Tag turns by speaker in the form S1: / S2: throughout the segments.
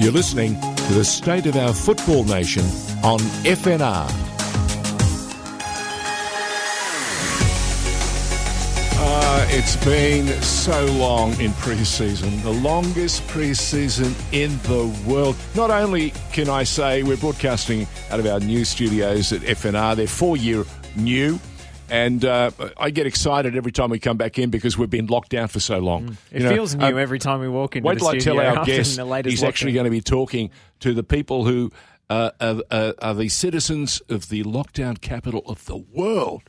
S1: You're listening to the State of Our Football Nation on FNR. Uh, it's been so long in pre-season, the longest pre-season in the world. Not only can I say we're broadcasting out of our new studios at FNR, they're four-year new. And uh, I get excited every time we come back in because we've been locked down for so long.
S2: Mm. It you know, feels new uh, every time we walk into
S1: wait till. I tell our guest he's actually going to be talking to the people who uh, are, are, are, the citizens of the lockdown capital of the world.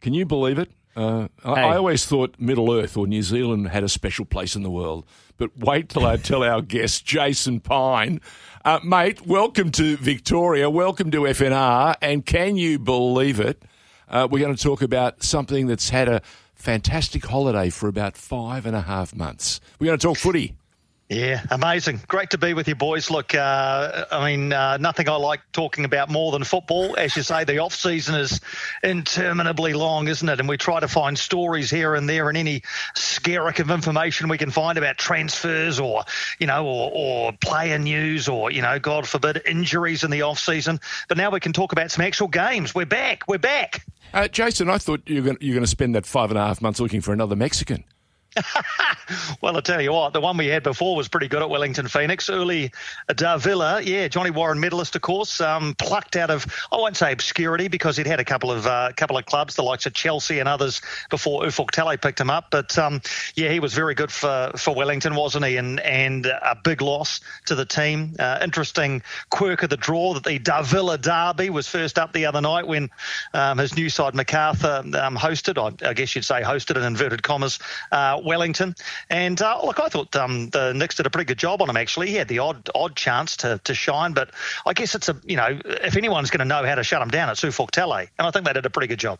S1: Can you believe it? Uh, hey. I, I always thought Middle Earth or New Zealand had a special place in the world. But wait till I tell our guest, Jason Pine. Uh, mate, welcome to Victoria. Welcome to FNR. And can you believe it? Uh, we're going to talk about something that's had a fantastic holiday for about five and a half months. We're going to talk footy.
S3: Yeah, amazing. Great to be with you, boys. Look, uh, I mean, uh, nothing I like talking about more than football. As you say, the off season is interminably long, isn't it? And we try to find stories here and there and any skerrick of information we can find about transfers or, you know, or, or player news or, you know, God forbid, injuries in the off season. But now we can talk about some actual games. We're back. We're back.
S1: Uh, Jason, I thought you were going to spend that five and a half months looking for another Mexican.
S3: well, I tell you what, the one we had before was pretty good at Wellington Phoenix. Uli Davila, yeah, Johnny Warren medalist, of course, um, plucked out of I won't say obscurity because he'd had a couple of uh, couple of clubs, the likes of Chelsea and others, before Ufuk Talay picked him up. But um, yeah, he was very good for, for Wellington, wasn't he? And and a big loss to the team. Uh, interesting quirk of the draw that the Davila Derby was first up the other night when um, his new side Macarthur um, hosted, I, I, guess you'd say hosted in inverted commas. Uh, Wellington. And uh, look, I thought um, the Nix did a pretty good job on him. Actually, he had the odd odd chance to to shine, but I guess it's a you know if anyone's going to know how to shut him down, it's Ufuk Talay, and I think they did a pretty good job.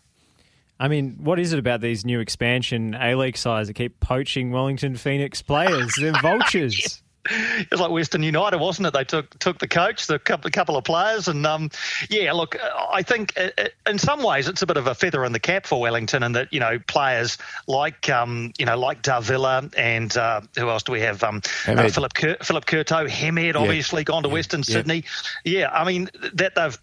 S2: I mean, what is it about these new expansion A League sides that keep poaching Wellington Phoenix players? They're vultures.
S3: it was like Western United, wasn't it? They took took the coach, the couple, couple of players, and um, yeah, look, I think uh, uh, in some ways it's a bit of a feather in the cap for Wellington, and that you know players like um, you know like Davila and uh, who else do we have? Um, uh, Philip Cur- Philip Curto, Hemed, obviously yeah. gone to yeah. Western yeah. Sydney. Yeah, I mean that they've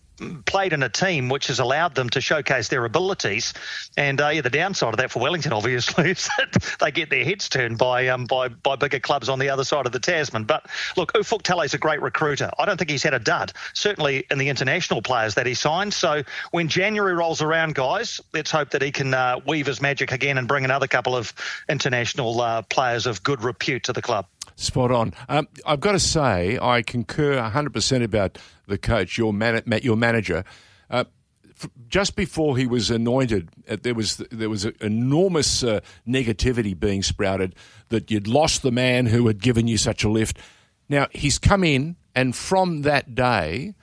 S3: played in a team which has allowed them to showcase their abilities. And uh, yeah, the downside of that for Wellington, obviously, is that they get their heads turned by um, by by bigger clubs on the other side of the Tasman. But look, Ufuk is a great recruiter. I don't think he's had a dud, certainly in the international players that he signed. So when January rolls around, guys, let's hope that he can uh, weave his magic again and bring another couple of international uh, players of good repute to the club.
S1: Spot on. Um, I've got to say, I concur 100% about the coach, your, man, your manager. Uh, just before he was anointed, uh, there was there was enormous uh, negativity being sprouted that you'd lost the man who had given you such a lift. Now he's come in, and from that day,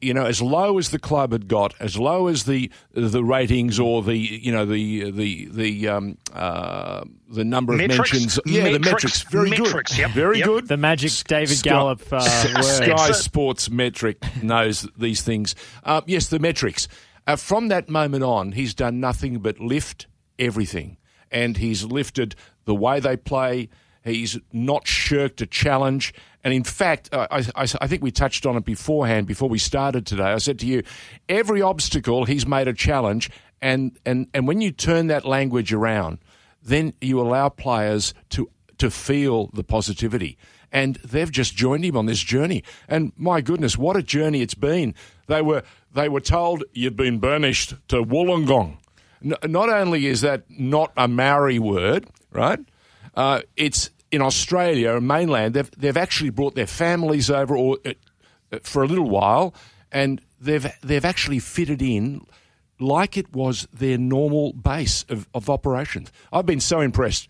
S1: you know, as low as the club had got, as low as the the ratings or the you know the the the um, uh, the number of
S3: metrics.
S1: mentions, yeah, metrics. the metrics, very
S3: metrics,
S1: good,
S3: yep.
S1: very
S3: yep.
S1: good.
S2: The magic David Sky, Gallop uh,
S1: Sky Sports metric knows these things. Uh, yes, the metrics. Uh, from that moment on, he's done nothing but lift everything, and he's lifted the way they play. He's not shirked a challenge. And in fact, uh, I, I, I, think we touched on it beforehand, before we started today. I said to you, every obstacle he's made a challenge. And, and, and when you turn that language around, then you allow players to, to feel the positivity. And they've just joined him on this journey. And my goodness, what a journey it's been. They were, they were told you've been burnished to Wollongong. not only is that not a Maori word, right? Uh, it's in Australia, mainland, they've they've actually brought their families over or uh, for a little while, and they've they've actually fitted in like it was their normal base of, of operations. I've been so impressed,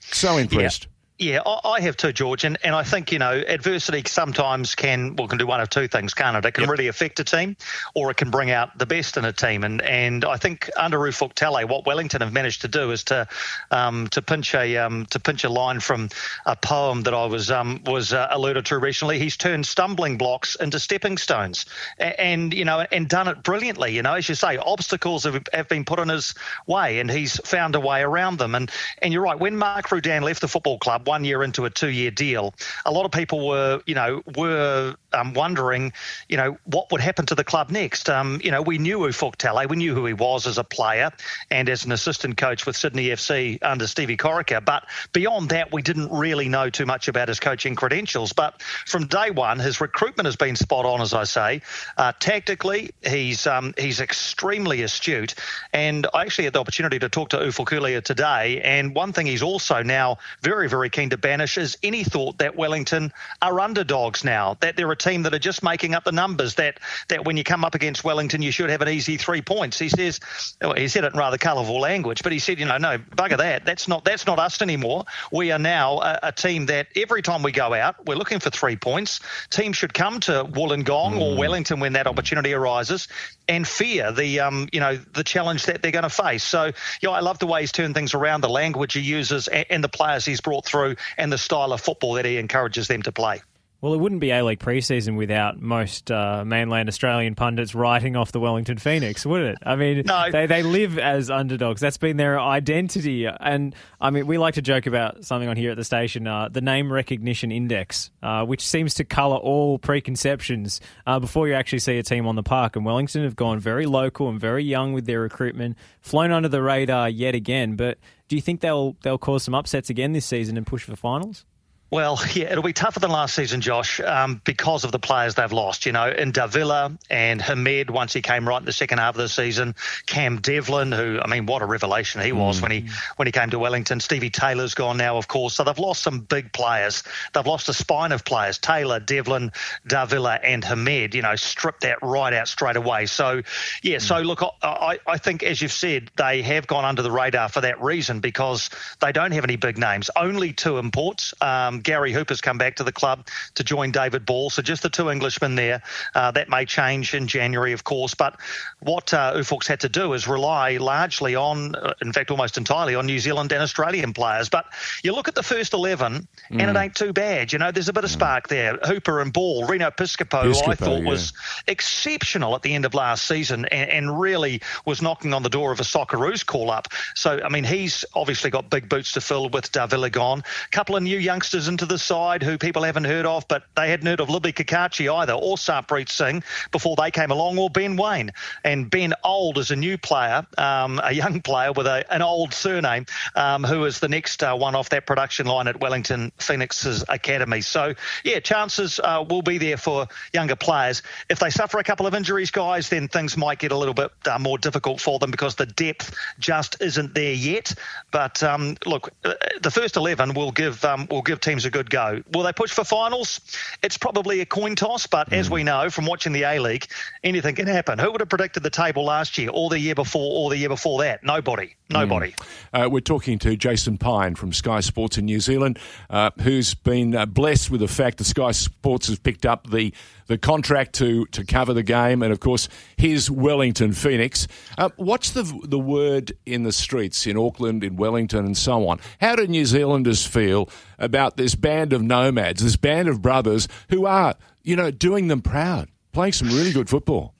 S1: so impressed.
S3: Yeah. Yeah, I have too, George, and, and I think you know adversity sometimes can well can do one of two things, can't it? It can yep. really affect a team, or it can bring out the best in a team. And and I think under Ufuk Talay, what Wellington have managed to do is to um, to pinch a um, to pinch a line from a poem that I was um, was uh, alluded to recently. He's turned stumbling blocks into stepping stones, and, and, you know and done it brilliantly. You know, as you say, obstacles have, have been put in his way, and he's found a way around them. And and you're right. When Mark Rudan left the football club one year into a two year deal, a lot of people were, you know, were um, wondering, you know, what would happen to the club next. Um, you know, we knew Ufuk Talay, we knew who he was as a player and as an assistant coach with Sydney FC under Stevie Corica. But beyond that, we didn't really know too much about his coaching credentials. But from day one, his recruitment has been spot on, as I say. Uh, tactically, he's um, he's extremely astute. And I actually had the opportunity to talk to Ufuk earlier today. And one thing he's also now very, very to banish is any thought that Wellington are underdogs now, that they're a team that are just making up the numbers, that, that when you come up against Wellington, you should have an easy three points. He says, well, he said it in rather colourful language, but he said, you know, no, bugger that. That's not, that's not us anymore. We are now a, a team that every time we go out, we're looking for three points. Teams should come to Wollongong mm. or Wellington when that opportunity arises and fear the, um, you know, the challenge that they're going to face. So, you know, I love the way he's turned things around, the language he uses and, and the players he's brought through and the style of football that he encourages them to play.
S2: Well, it wouldn't be A League preseason without most uh, mainland Australian pundits writing off the Wellington Phoenix, would it? I mean, no. they, they live as underdogs. That's been their identity. And I mean, we like to joke about something on here at the station uh, the name recognition index, uh, which seems to colour all preconceptions uh, before you actually see a team on the park. And Wellington have gone very local and very young with their recruitment, flown under the radar yet again. But do you think they'll, they'll cause some upsets again this season and push for finals?
S3: Well, yeah, it'll be tougher than last season, Josh, um, because of the players they've lost. You know, in Davila and Hemed once he came right in the second half of the season. Cam Devlin, who I mean, what a revelation he was mm. when he when he came to Wellington. Stevie Taylor's gone now, of course. So they've lost some big players. They've lost a spine of players: Taylor, Devlin, Davila, and Hemed. You know, stripped that right out straight away. So, yeah. Mm. So look, I, I think as you've said, they have gone under the radar for that reason because they don't have any big names. Only two imports. Um, Gary Hooper's come back to the club to join David Ball. So just the two Englishmen there. Uh, that may change in January, of course. But what uh, Ufuk's had to do is rely largely on, uh, in fact, almost entirely on New Zealand and Australian players. But you look at the first 11 mm. and it mm. ain't too bad. You know, there's a bit of spark there. Hooper and Ball, Reno Piscopo, Piscopo I thought yeah. was exceptional at the end of last season and, and really was knocking on the door of a Socceroos call up. So, I mean, he's obviously got big boots to fill with Davila gone. A couple of new youngsters into the side who people haven't heard of, but they hadn't heard of Libby Cacace either, or Sarpreet Singh before they came along, or Ben Waine. And Ben Old is a new player, um, a young player with a, an old surname, um, who is the next uh, one off that production line at Wellington Phoenix's academy. So, yeah, chances uh, will be there for younger players. If they suffer a couple of injuries, guys, then things might get a little bit uh, more difficult for them because the depth just isn't there yet. But um, look, uh, the first eleven will give um, will give teams a good go. Will they push for finals? It's probably a coin toss, but mm. as we know from watching the A League, anything can happen. Who would have predicted the table last year, or the year before, or the year before that? Nobody. Nobody.
S1: Mm. Uh, we're talking to Jason Pine from Sky Sports in New Zealand, uh, who's been uh, blessed with the fact that Sky Sports has picked up the, the contract to, to cover the game, and of course, his Wellington Phoenix. Uh, what's the, the word in the streets in Auckland, in Wellington, and so on? How do New Zealanders feel about this band of nomads, this band of brothers who are, you know, doing them proud, playing some really good football?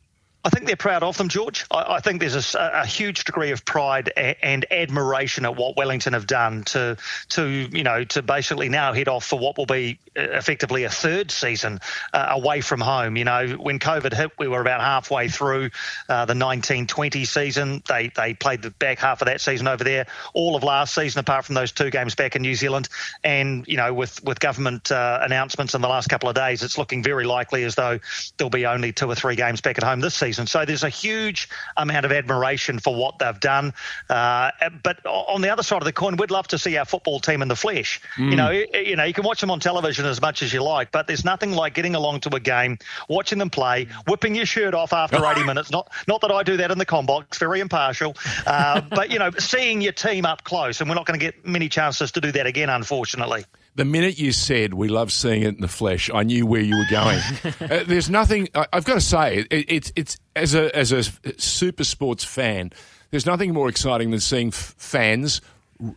S3: I think they're proud of them, George. I, I think there's a, a, huge degree of pride a, and admiration at what Wellington have done to, to you know, to basically now head off for what will be uh, effectively a third season uh, away from home. You know, when COVID hit, we were about halfway through uh, the 1920 season. They they played the back half of that season over there, all of last season, apart from those two games back in New Zealand. And you know, with with government uh, announcements in the last couple of days, it's looking very likely as though there'll be only two or three games back at home this season season. So there's a huge amount of admiration for what they've done. Uh, but on the other side of the coin, we'd love to see our football team in the flesh. Mm. You know, you know, you can watch them on television as much as you like, but there's nothing like getting along to a game, watching them play, whipping your shirt off after 80 minutes. Not not that I do that in the combox, very impartial. Uh, but you know, seeing your team up close, and we're not going to get many chances to do that again, unfortunately.
S1: The minute you said we love seeing it in the flesh, I knew where you were going. uh, there's nothing. I, have got to say, it, it's it's as a as a super sports fan, there's nothing more exciting than seeing f- fans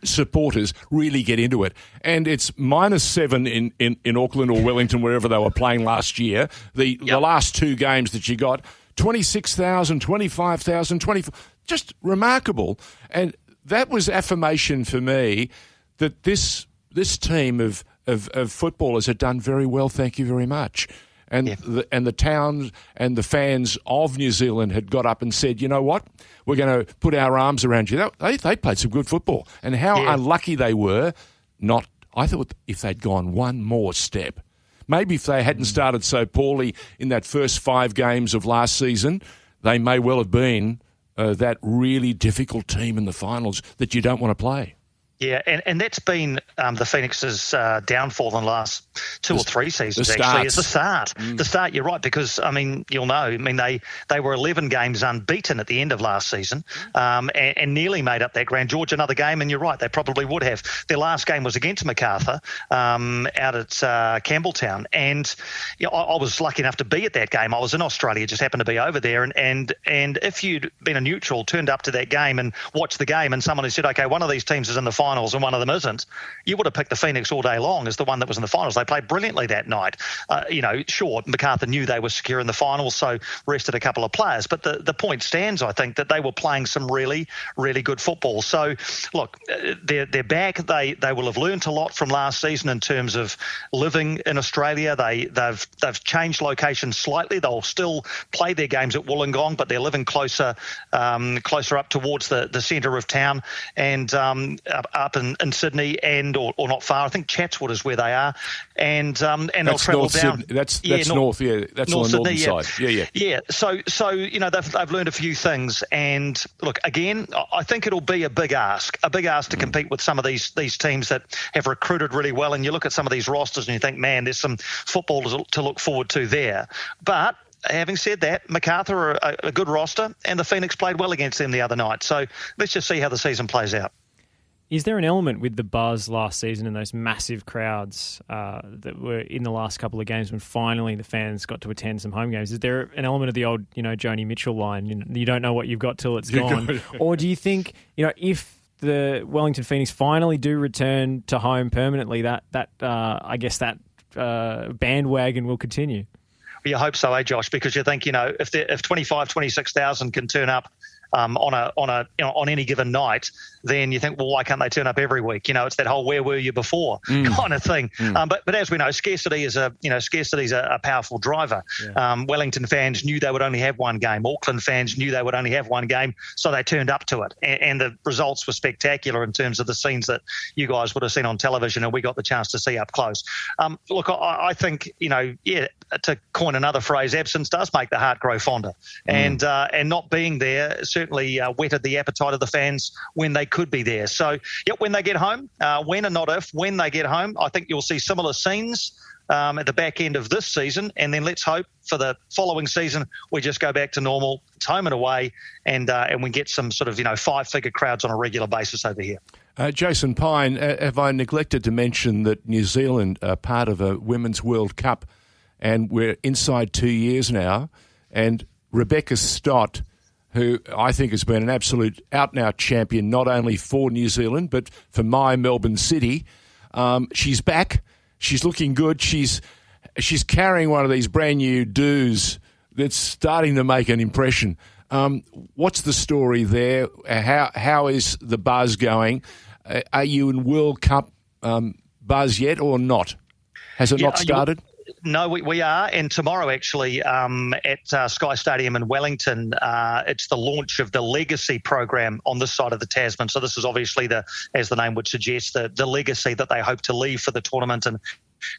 S1: supporters really get into it. And it's minus seven in, in, in Auckland or Wellington, wherever they were playing last year. The, yep. the last two games that you got 26,000, 25,000, 24, just remarkable. And that was affirmation for me that this this team of, of, of footballers had done very well. Thank you very much and yeah. the, and the towns and the fans of New Zealand had got up and said, you know what, we're going to put our arms around you. They, they played some good football, and how yeah. unlucky they were. Not, I thought if they'd gone one more step, maybe if they hadn't mm. started so poorly in that first five games of last season, they may well have been uh, that really difficult team in the finals that you don't want to play.
S3: Yeah, and, and that's been um, the Phoenix's uh, downfall in the last two the, or three seasons. Actually, is the start. Mm. The start. You're right because I mean you'll know. I mean they they were 11 games unbeaten at the end of last season, um, and, and, nearly made up that Grand George another game. And you're right, they probably would have. Their last game was against Macarthur um, out at uh, Campbelltown, and you know, I, I, was lucky enough to be at that game. I was in Australia, just happened to be over there, and and and if you'd been a neutral, turned up to that game and watched the game, and someone had said, okay, one of these teams is in the final finals and one of them isn't, you would have picked the Phoenix all day long as the one that was in the finals. They played brilliantly that night. Uh, you know, sure, Macarthur knew they were secure in the finals, so rested a couple of players. But the, the point stands, I think, that they were playing some really, really good football. So, look, uh, they're, they're back. They they will have learnt a lot from last season in terms of living in Australia. They, they've, they've changed location slightly. They'll still play their games at Wollongong, but they're living closer um, closer up towards the, the centre of town and um, up, in, in Sydney and or, or, not far. I think Chatswood is where they are, and um, and
S1: that's
S3: they'll travel
S1: north
S3: down.
S1: Sydney. That's that's yeah, north, yeah, that's north on the northern yeah. side. Yeah,
S3: yeah, yeah. So so you know they've they've learned a few things, and look again, I think it'll be a big ask, a big ask to mm. compete with some of these these teams that have recruited really well. And you look at some of these rosters and you think, man, there's some football to, look forward to there, but having said that, Macarthur are a, good roster, and the Phoenix played well against them the other night. So let's just see how the season plays out.
S2: Is there an element with the buzz last season and those massive crowds uh, that were in the last couple of games when finally the fans got to attend some home games? Is there an element of the old, you know, Joni Mitchell line? You, know, you don't know what you've got till it's gone, or do you think, you know, if the Wellington Phoenix finally do return to home permanently, that that uh, I guess that uh, bandwagon will continue?
S3: you hope so, eh, Josh? Because you think, you know, if if 25, 26,000 can turn up um, on a on a you know, on any given night, then you think, well, why can't they turn up every week? You know, it's that whole "where were you before" mm. kind of thing. Mm. Um, but but as we know, scarcity is a you know scarcity is a, a powerful driver. Yeah. Um, Wellington fans knew they would only have one game. Auckland fans knew they would only have one game, so they turned up to it, and, and the results were spectacular in terms of the scenes that you guys would have seen on television, and we got the chance to see up close. Um, look, I, I, think you know, yeah, to coin another phrase, absence does make the heart grow fonder, mm. and uh, and not being there certainly uh, whetted the appetite of the fans when they could be there. So, yep, when they get home, uh, when and not if, when they get home, I think you'll see similar scenes. Um, at the back end of this season, and then let's hope for the following season we just go back to normal. It's home and away, and uh, and we get some sort of you know five figure crowds on a regular basis over here.
S1: Uh, Jason Pine, uh, have I neglected to mention that New Zealand are part of a Women's World Cup, and we're inside two years now, and Rebecca Stott who I think has been an absolute out and out champion, not only for New Zealand, but for my Melbourne City. Um, she's back. She's looking good. She's she's carrying one of these brand new doos that's starting to make an impression. Um, what's the story there? How how is the buzz going? Uh, are you in World Cup um, buzz yet or not? Has it yeah, not started?
S3: No, we, we are. And tomorrow, actually, um, at uh, Sky Stadium in Wellington, uh, it's the launch of the Legacy program on this side of the Tasman. So, this is obviously the, as the name would suggest, the, the legacy that they hope to leave for the tournament and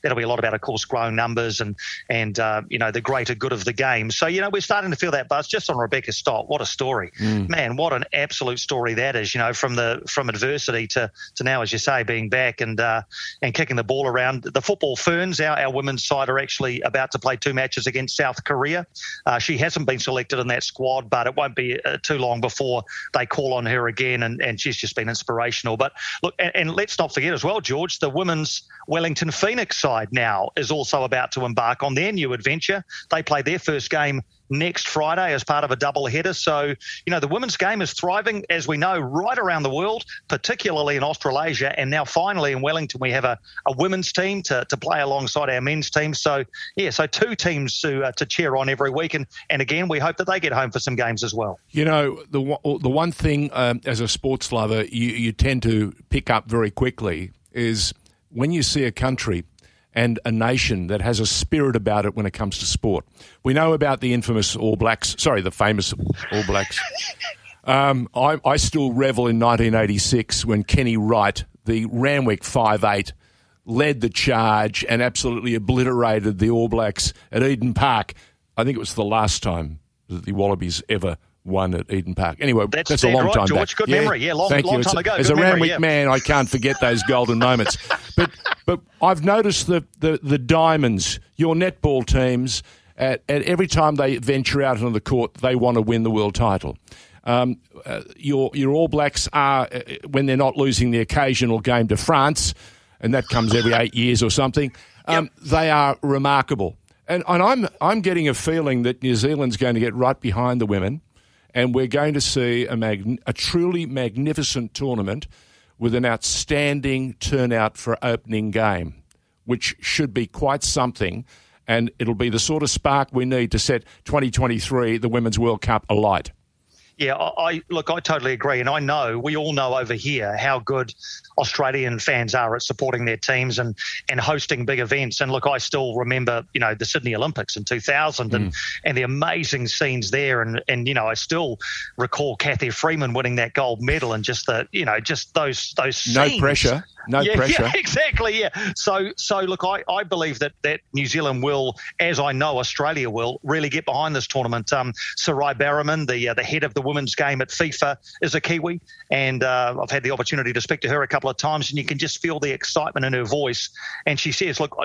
S3: that'll be a lot about, of course, growing numbers and and uh, you know the greater good of the game. So you know we're starting to feel that buzz just on Rebecca Stott. What a story, mm. man! What an absolute story that is. You know, from the from adversity to to now, as you say, being back and uh, and kicking the ball around. The football ferns, our, our women's side are actually about to play two matches against South Korea. Uh, she hasn't been selected in that squad, but it won't be uh, too long before they call on her again, and, and she's just been inspirational. But look, and, and let's not forget as well, George, the women's Wellington Phoenix side now is also about to embark on their new adventure. They play their first game next Friday as part of a double header. So, you know, the women's game is thriving, as we know, right around the world, particularly in Australasia. And now finally in Wellington, we have a, a women's team to, to play alongside our men's team. So, yeah, so two teams to, uh, to cheer on every week. And, and again, we hope that they get home for some games as well.
S1: You know, the, the one thing um, as a sports lover you, you tend to pick up very quickly is when you see a country and a nation that has a spirit about it when it comes to sport. We know about the infamous All Blacks, sorry, the famous All Blacks. Um, I, I, still revel in 1986 when Kenny Wright, the Randwick five eight, led the charge and absolutely obliterated the All Blacks at Eden Park. I think it was the last time that the Wallabies ever won at Eden Park. Anyway, that's, that's a long
S3: right,
S1: time
S3: George.
S1: back.
S3: Good yeah, memory. Yeah, long,
S1: thank
S3: long
S1: you.
S3: time ago.
S1: As
S3: Good
S1: a
S3: memory,
S1: Randwick
S3: yeah.
S1: man, I can't forget those golden moments. But but I've noticed the, the, the diamonds, your netball teams, at, at every time they venture out onto the court, they want to win the world title. Um, uh, your your All Blacks are uh, when they're not losing the occasional game to France, and that comes every eight years or something. Um, yep. They are remarkable, and, and I'm I'm getting a feeling that New Zealand's going to get right behind the women, and we're going to see a mag- a truly magnificent tournament with an outstanding turnout for opening game, which should be quite something. And it'll be the sort of spark we need to set 2023, the Women's World Cup, alight.
S3: Yeah, I, I, look. I totally agree, and I know we all know over here how good Australian fans are at supporting their teams and and hosting big events. And look, I still remember, you know, the Sydney Olympics in 2000 mm. and and the amazing scenes there. And and you know, I still recall Cathy Freeman winning that gold medal and just the you know just those those scenes.
S1: no pressure. No
S3: yeah,
S1: pressure.
S3: Yeah, exactly. Yeah. So, so look, I, I believe that, that New Zealand will, as I know Australia will, really get behind this tournament. Um, Sarai Bareman, the uh, the head of the women's game at FIFA, is a Kiwi, and uh, I've had the opportunity to speak to her a couple of times, and you can just feel the excitement in her voice. And she says, "Look,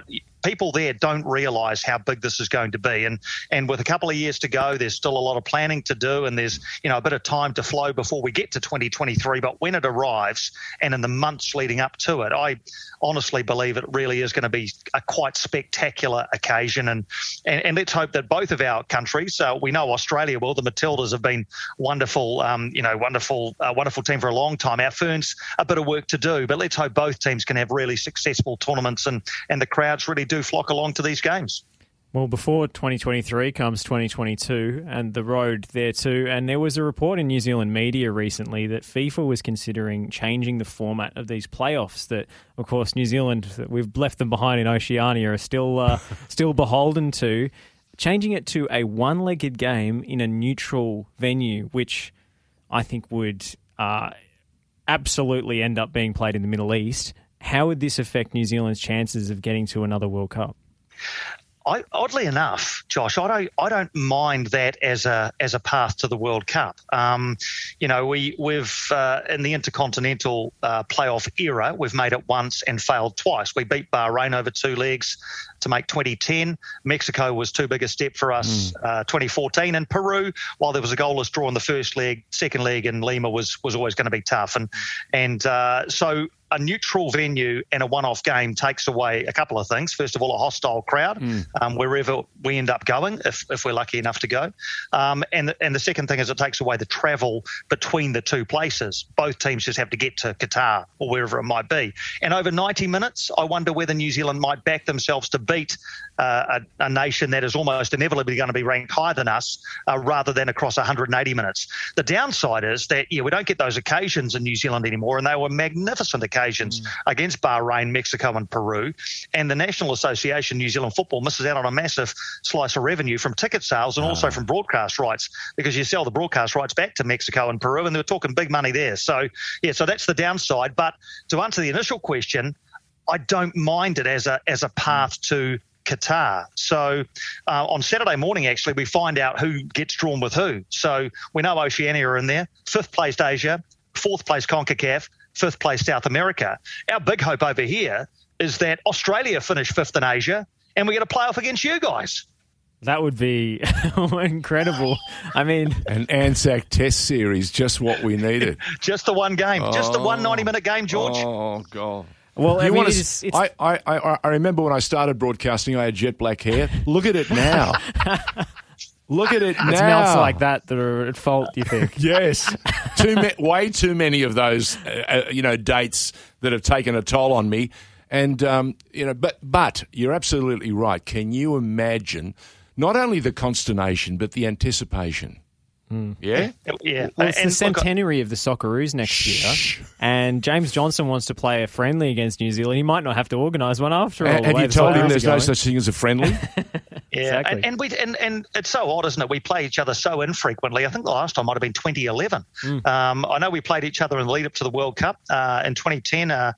S3: people there don't realise how big this is going to be, and and with a couple of years to go, there's still a lot of planning to do, and there's you know a bit of time to flow before we get to 2023. But when it arrives, and in the months leading up to it, I honestly believe it really is going to be a quite spectacular occasion, and and, and let's hope that both of our countries, uh, we know Australia well. the Matildas have been wonderful, um, you know, wonderful, uh, wonderful team for a long time. Our Ferns a bit of work to do, but let's hope both teams can have really successful tournaments and and the crowds really do flock along to these games.
S2: Well, before 2023 comes 2022 and the road there too. And there was a report in New Zealand media recently that FIFA was considering changing the format of these playoffs. That, of course, New Zealand, we've left them behind in Oceania, are still uh, still beholden to. Changing it to a one legged game in a neutral venue, which I think would uh, absolutely end up being played in the Middle East. How would this affect New Zealand's chances of getting to another World Cup?
S3: I, oddly enough, Josh, I don't I don't mind that as a as a path to the World Cup. Um, you know, we we've uh, in the intercontinental uh, playoff era, we've made it once and failed twice. We beat Bahrain over two legs to make 2010. Mexico was too big a step for us. Mm. Uh, 2014 and Peru, while there was a goalless draw in the first leg, second leg in Lima was was always going to be tough. And and uh, so a neutral venue and a one-off game takes away a couple of things. First of all, a hostile crowd mm. um, wherever we end up going, if, if we're lucky enough to go. Um, and the, and the second thing is it takes away the travel between the two places. Both teams just have to get to Qatar or wherever it might be. And over 90 minutes, I wonder whether New Zealand might back themselves to beat uh, a, a, nation that is almost inevitably going to be ranked higher than us, uh, rather than across 180 minutes. The downside is that yeah, we don't get those occasions in New Zealand anymore, and they were magnificent occasions mm. against Bahrain, Mexico, and Peru. And the National Association New Zealand Football misses out on a massive slice of revenue from ticket sales and oh. also from broadcast rights because you sell the broadcast rights back to Mexico and Peru, and they're talking big money there. So yeah, so that's the downside. But to answer the initial question. I don't mind it as a as a path to Qatar. So uh, on Saturday morning, actually, we find out who gets drawn with who. So we know Oceania are in there, fifth place Asia, fourth place CONCACAF, fifth place South America. Our big hope over here is that Australia finish fifth in Asia and we get a playoff against you guys.
S2: That would be incredible. I mean,
S1: an Anzac Test series, just what we needed.
S3: just the one game, oh, just the one 90 minute game, George.
S1: Oh, God.
S2: Well, I mean, it's, it's...
S1: I, I, I, I remember when I started broadcasting, I had jet black hair. Look at it now. Look at it now.
S2: It's melts like that that are at fault. You think?
S1: yes, too ma- way too many of those, uh, uh, you know, dates that have taken a toll on me. And um, you know, but but you're absolutely right. Can you imagine not only the consternation but the anticipation? Mm. Yeah,
S3: yeah.
S2: Well, it's and the centenary look, of the Socceroos next shh. year, and James Johnson wants to play a friendly against New Zealand. He might not have to organise one after all.
S1: Have you told him there's no such thing as a friendly?
S3: yeah, exactly. and, and, we and, and it's so odd, isn't it? We play each other so infrequently. I think the last time might have been 2011. Mm. Um, I know we played each other in the lead up to the World Cup uh, in 2010 uh,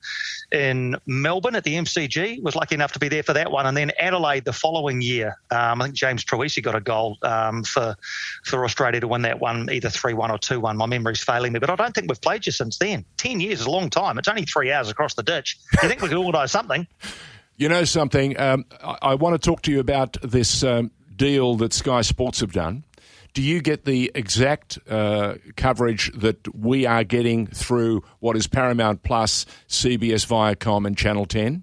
S3: in Melbourne at the MCG. Was lucky enough to be there for that one, and then Adelaide the following year. Um, I think James Troisi got a goal um, for for Australia to win won that one either 3 1 or 2 1. My memory's failing me, but I don't think we've played you since then. 10 years is a long time. It's only three hours across the ditch. You think we could organise something?
S1: You know something? Um, I, I, want to talk to you about this um, deal that Sky Sports have done. Do you get the exact uh, coverage that we are getting through what is Paramount Plus, CBS Viacom, and Channel 10?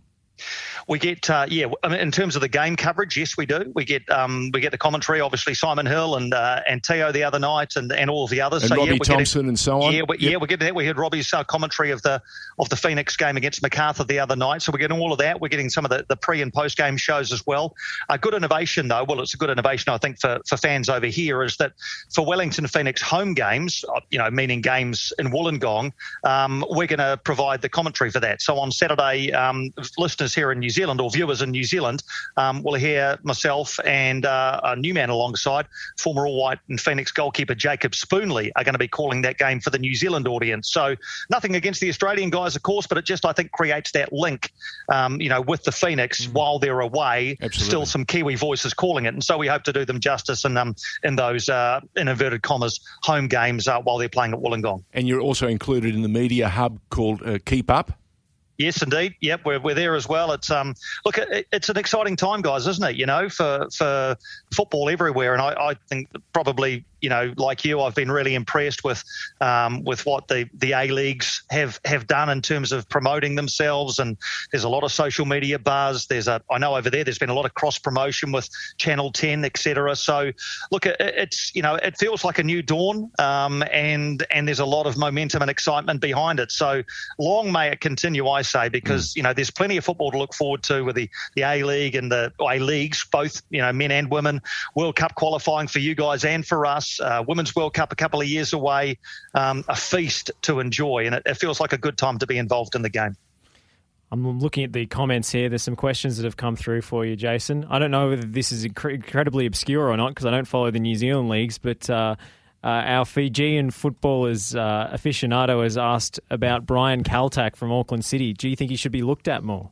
S3: We get uh, yeah, I mean, in terms of the game coverage, yes, we do. We get um, we get the commentary, obviously Simon Hill and uh, and Teo the other night, and, and all of the others.
S1: And
S3: so,
S1: Robbie
S3: yeah,
S1: Thompson
S3: getting,
S1: and so on.
S3: Yeah, we, yep. yeah, we're getting that. We heard Robbie's uh, commentary of the of the Phoenix game against Macarthur the other night, so we're getting all of that. We're getting some of the, the pre and post game shows as well. A good innovation though, well, it's a good innovation I think for for fans over here is that for Wellington Phoenix home games, uh, you know, meaning games in Wollongong, um, we're going to provide the commentary for that. So on Saturday, um, listeners here in New Zealand or viewers in New Zealand um, will hear myself and uh, a new man alongside, former All White and Phoenix goalkeeper Jacob Spoonley, are going to be calling that game for the New Zealand audience. So nothing against the Australian guys, of course, but it just I think creates that link, um, you know, with the Phoenix mm while they're away. Absolutely. Still some Kiwi voices calling it, and so we hope to do them justice in um, in those uh, in inverted commas home games uh, while they're playing at Wollongong.
S1: And you're also included in the media hub called uh, Keep Up.
S3: Yes, indeed. Yep, we're, we're there as well. It's um, look, it, it's an exciting time, guys, isn't it? You know, for for football everywhere, and I, I think probably you know, like you, I've been really impressed with um, with what the the A leagues have have done in terms of promoting themselves. And there's a lot of social media buzz. There's a I know over there there's been a lot of cross promotion with Channel 10, etc. So look, it, it's you know it feels like a new dawn, um, and and there's a lot of momentum and excitement behind it. So long may it continue, I say, because mm. you know there's plenty of football to look forward to with the the A League and the A leagues, both you know men and women, World Cup qualifying for you guys and for us. Uh, Women's World Cup a couple of years away, um, a feast to enjoy, and it, it feels like a good time to be involved in the game.
S2: I'm looking at the comments here. There's some questions that have come through for you, Jason. I don't know whether this is incredibly obscure or not because I don't follow the New Zealand leagues, but uh, uh, our Fijian footballers uh, aficionado has asked about Brian Kaltak from Auckland City. Do you think he should be looked at more?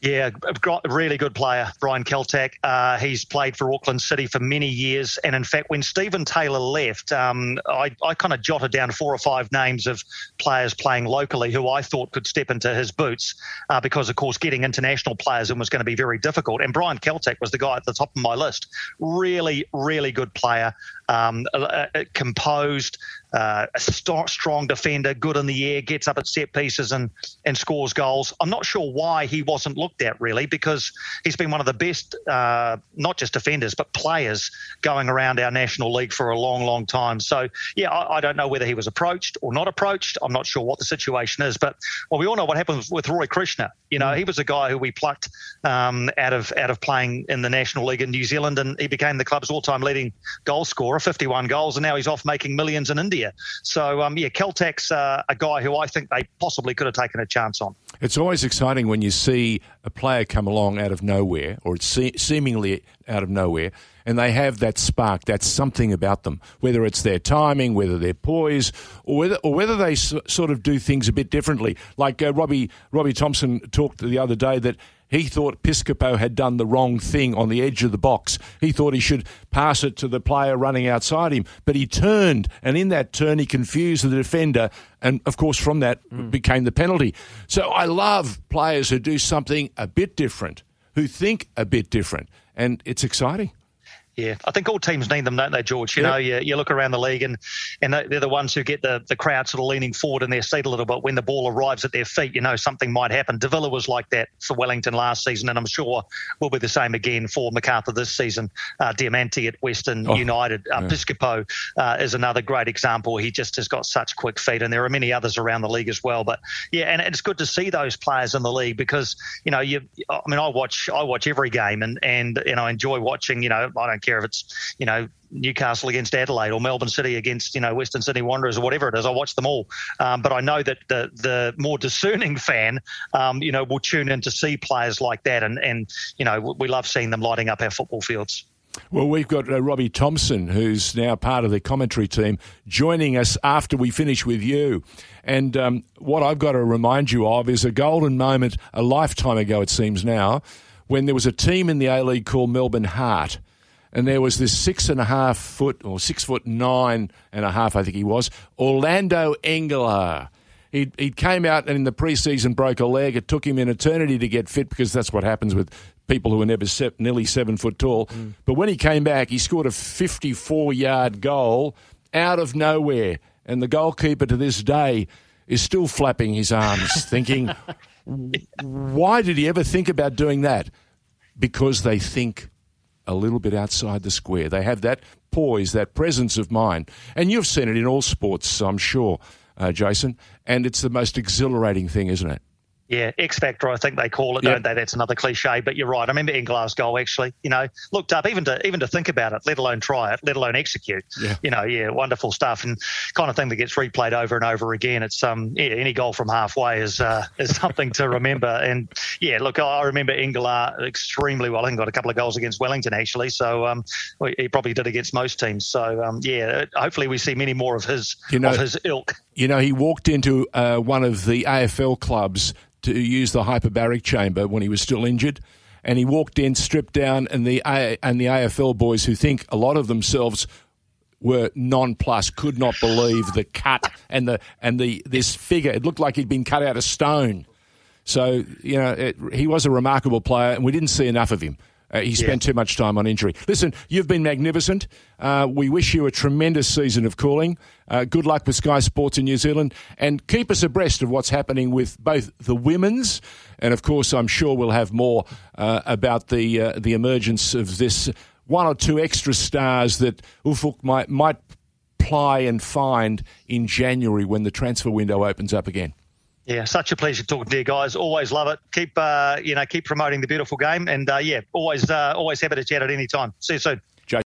S3: Yeah, a really good player, Brian Kaltak. Uh, he's played for Auckland City for many years. And in fact, when Stephen Taylor left, um, I, I kind of jotted down four or five names of players playing locally who I thought could step into his boots uh, because, of course, getting international players in was going to be very difficult. And Brian Kaltak was the guy at the top of my list. Really, really good player, um, uh, composed, uh, a st- strong defender, good in the air, gets up at set pieces and, and scores goals. I'm not sure why he wasn't looked at really because he's been one of the best, uh, not just defenders, but players going around our national league for a long, long time. So, yeah, I, I don't know whether he was approached or not approached. I'm not sure what the situation is. But, well, we all know what happened with Roy Krishna. You know, mm. he was a guy who we plucked um, out of out of playing in the National League in New Zealand, and he became the club's all-time leading goal scorer, 51 goals, and now he's off making millions in India. So, um, yeah, Kaltak's uh, a guy who I think they possibly could have taken a chance on.
S1: It's always exciting when you see a player come along out of nowhere, or se- seemingly out of nowhere, and they have that spark, that something about them, whether it's their timing, whether they're poise, or whether, or whether they s- sort of do things a bit differently. Like uh, Robbie, Robbie Thompson talked the other day that he thought Piscopo had done the wrong thing on the edge of the box. He thought he should pass it to the player running outside him, but he turned, and in that turn, he confused the defender, and of course, from that mm. became the penalty. So I love players who do something a bit different, who think a bit different, and it's exciting.
S3: Yeah, I think all teams need them, don't they, George? You know, you, you look around the league and, and they're the ones who get the, the crowd sort of leaning forward in their seat a little bit when the ball arrives at their feet. You know, something might happen. Davila was like that for Wellington last season, and I'm sure will be the same again for Macarthur this season. Uh, Diamanti at Western oh, United. Uh, yeah. Piscopo uh, is another great example. He just has got such quick feet, and there are many others around the league as well. But yeah, and it's good to see those players in the league because, you know, you, I mean, I watch I watch every game and, and, and I enjoy watching, you know, I don't care it's you know Newcastle against Adelaide or Melbourne City against you know Western Sydney Wanderers or whatever it is. I watch them all, um, but I know that the the more discerning fan, um, you know, will tune in to see players like that, and and you know we love seeing them lighting up our football fields.
S1: Well, we've got uh, Robbie Thompson, who's now part of the commentary team, joining us after we finish with you. And um, what I've got to remind you of is a golden moment a lifetime ago, it seems now, when there was a team in the A League called Melbourne Heart and there was this six and a half foot or six foot nine and a half, I think he was, Orlando Engelaar. He he came out and in the preseason broke a leg. It took him an eternity to get fit because that's what happens with people who are never se- nearly seven foot tall. Mm. But when he came back, he scored a 54 yard goal out of nowhere, and the goalkeeper to this day is still flapping his arms, thinking, "Why did he ever think about doing that?" Because they think a little bit outside the square. They have that poise, that presence of mind. And you've seen it in all sports, I'm sure, uh, Jason. And it's the most exhilarating thing, isn't it?
S3: Yeah, X Factor, I think they call it, yep. don't they? That's another cliche, but you're right. I remember in Glasgow actually, you know, looked up even to even to think about it, let alone try it, let alone execute. Yeah. You know, yeah, wonderful stuff and kind of thing that gets replayed over and over again. It's um yeah, any goal from halfway is uh, is something to remember. And yeah, look, I remember Engelaar extremely well. I think got a couple of goals against Wellington actually, so um he probably did against most teams. So um yeah, hopefully we see many more of his you know, of his ilk.
S1: You know, he walked into uh, one of the AFL clubs to use the hyperbaric chamber when he was still injured. And he walked in, stripped down, and the and the AFL boys, who think a lot of themselves were nonplussed, could not believe the cut and the and the this figure. It looked like he'd been cut out of stone. So you know, it, he was a remarkable player, and we didn't see enough of him. Uh, he spent yeah. too much time on injury. Listen, you've been magnificent. Uh, we wish you a tremendous season of cooling. Uh, good luck with Sky Sports in New Zealand, and keep us abreast of what's happening with both the women's, and of course, I'm sure we'll have more uh, about the uh, the emergence of this one or two extra stars that Ufuk might might ply and find in January when the transfer window opens up again.
S3: Yeah, such a pleasure talking to you guys. Always love it. Keep uh, you know keep promoting the beautiful game, and uh, yeah, always uh, always happy to chat at any time. See you soon.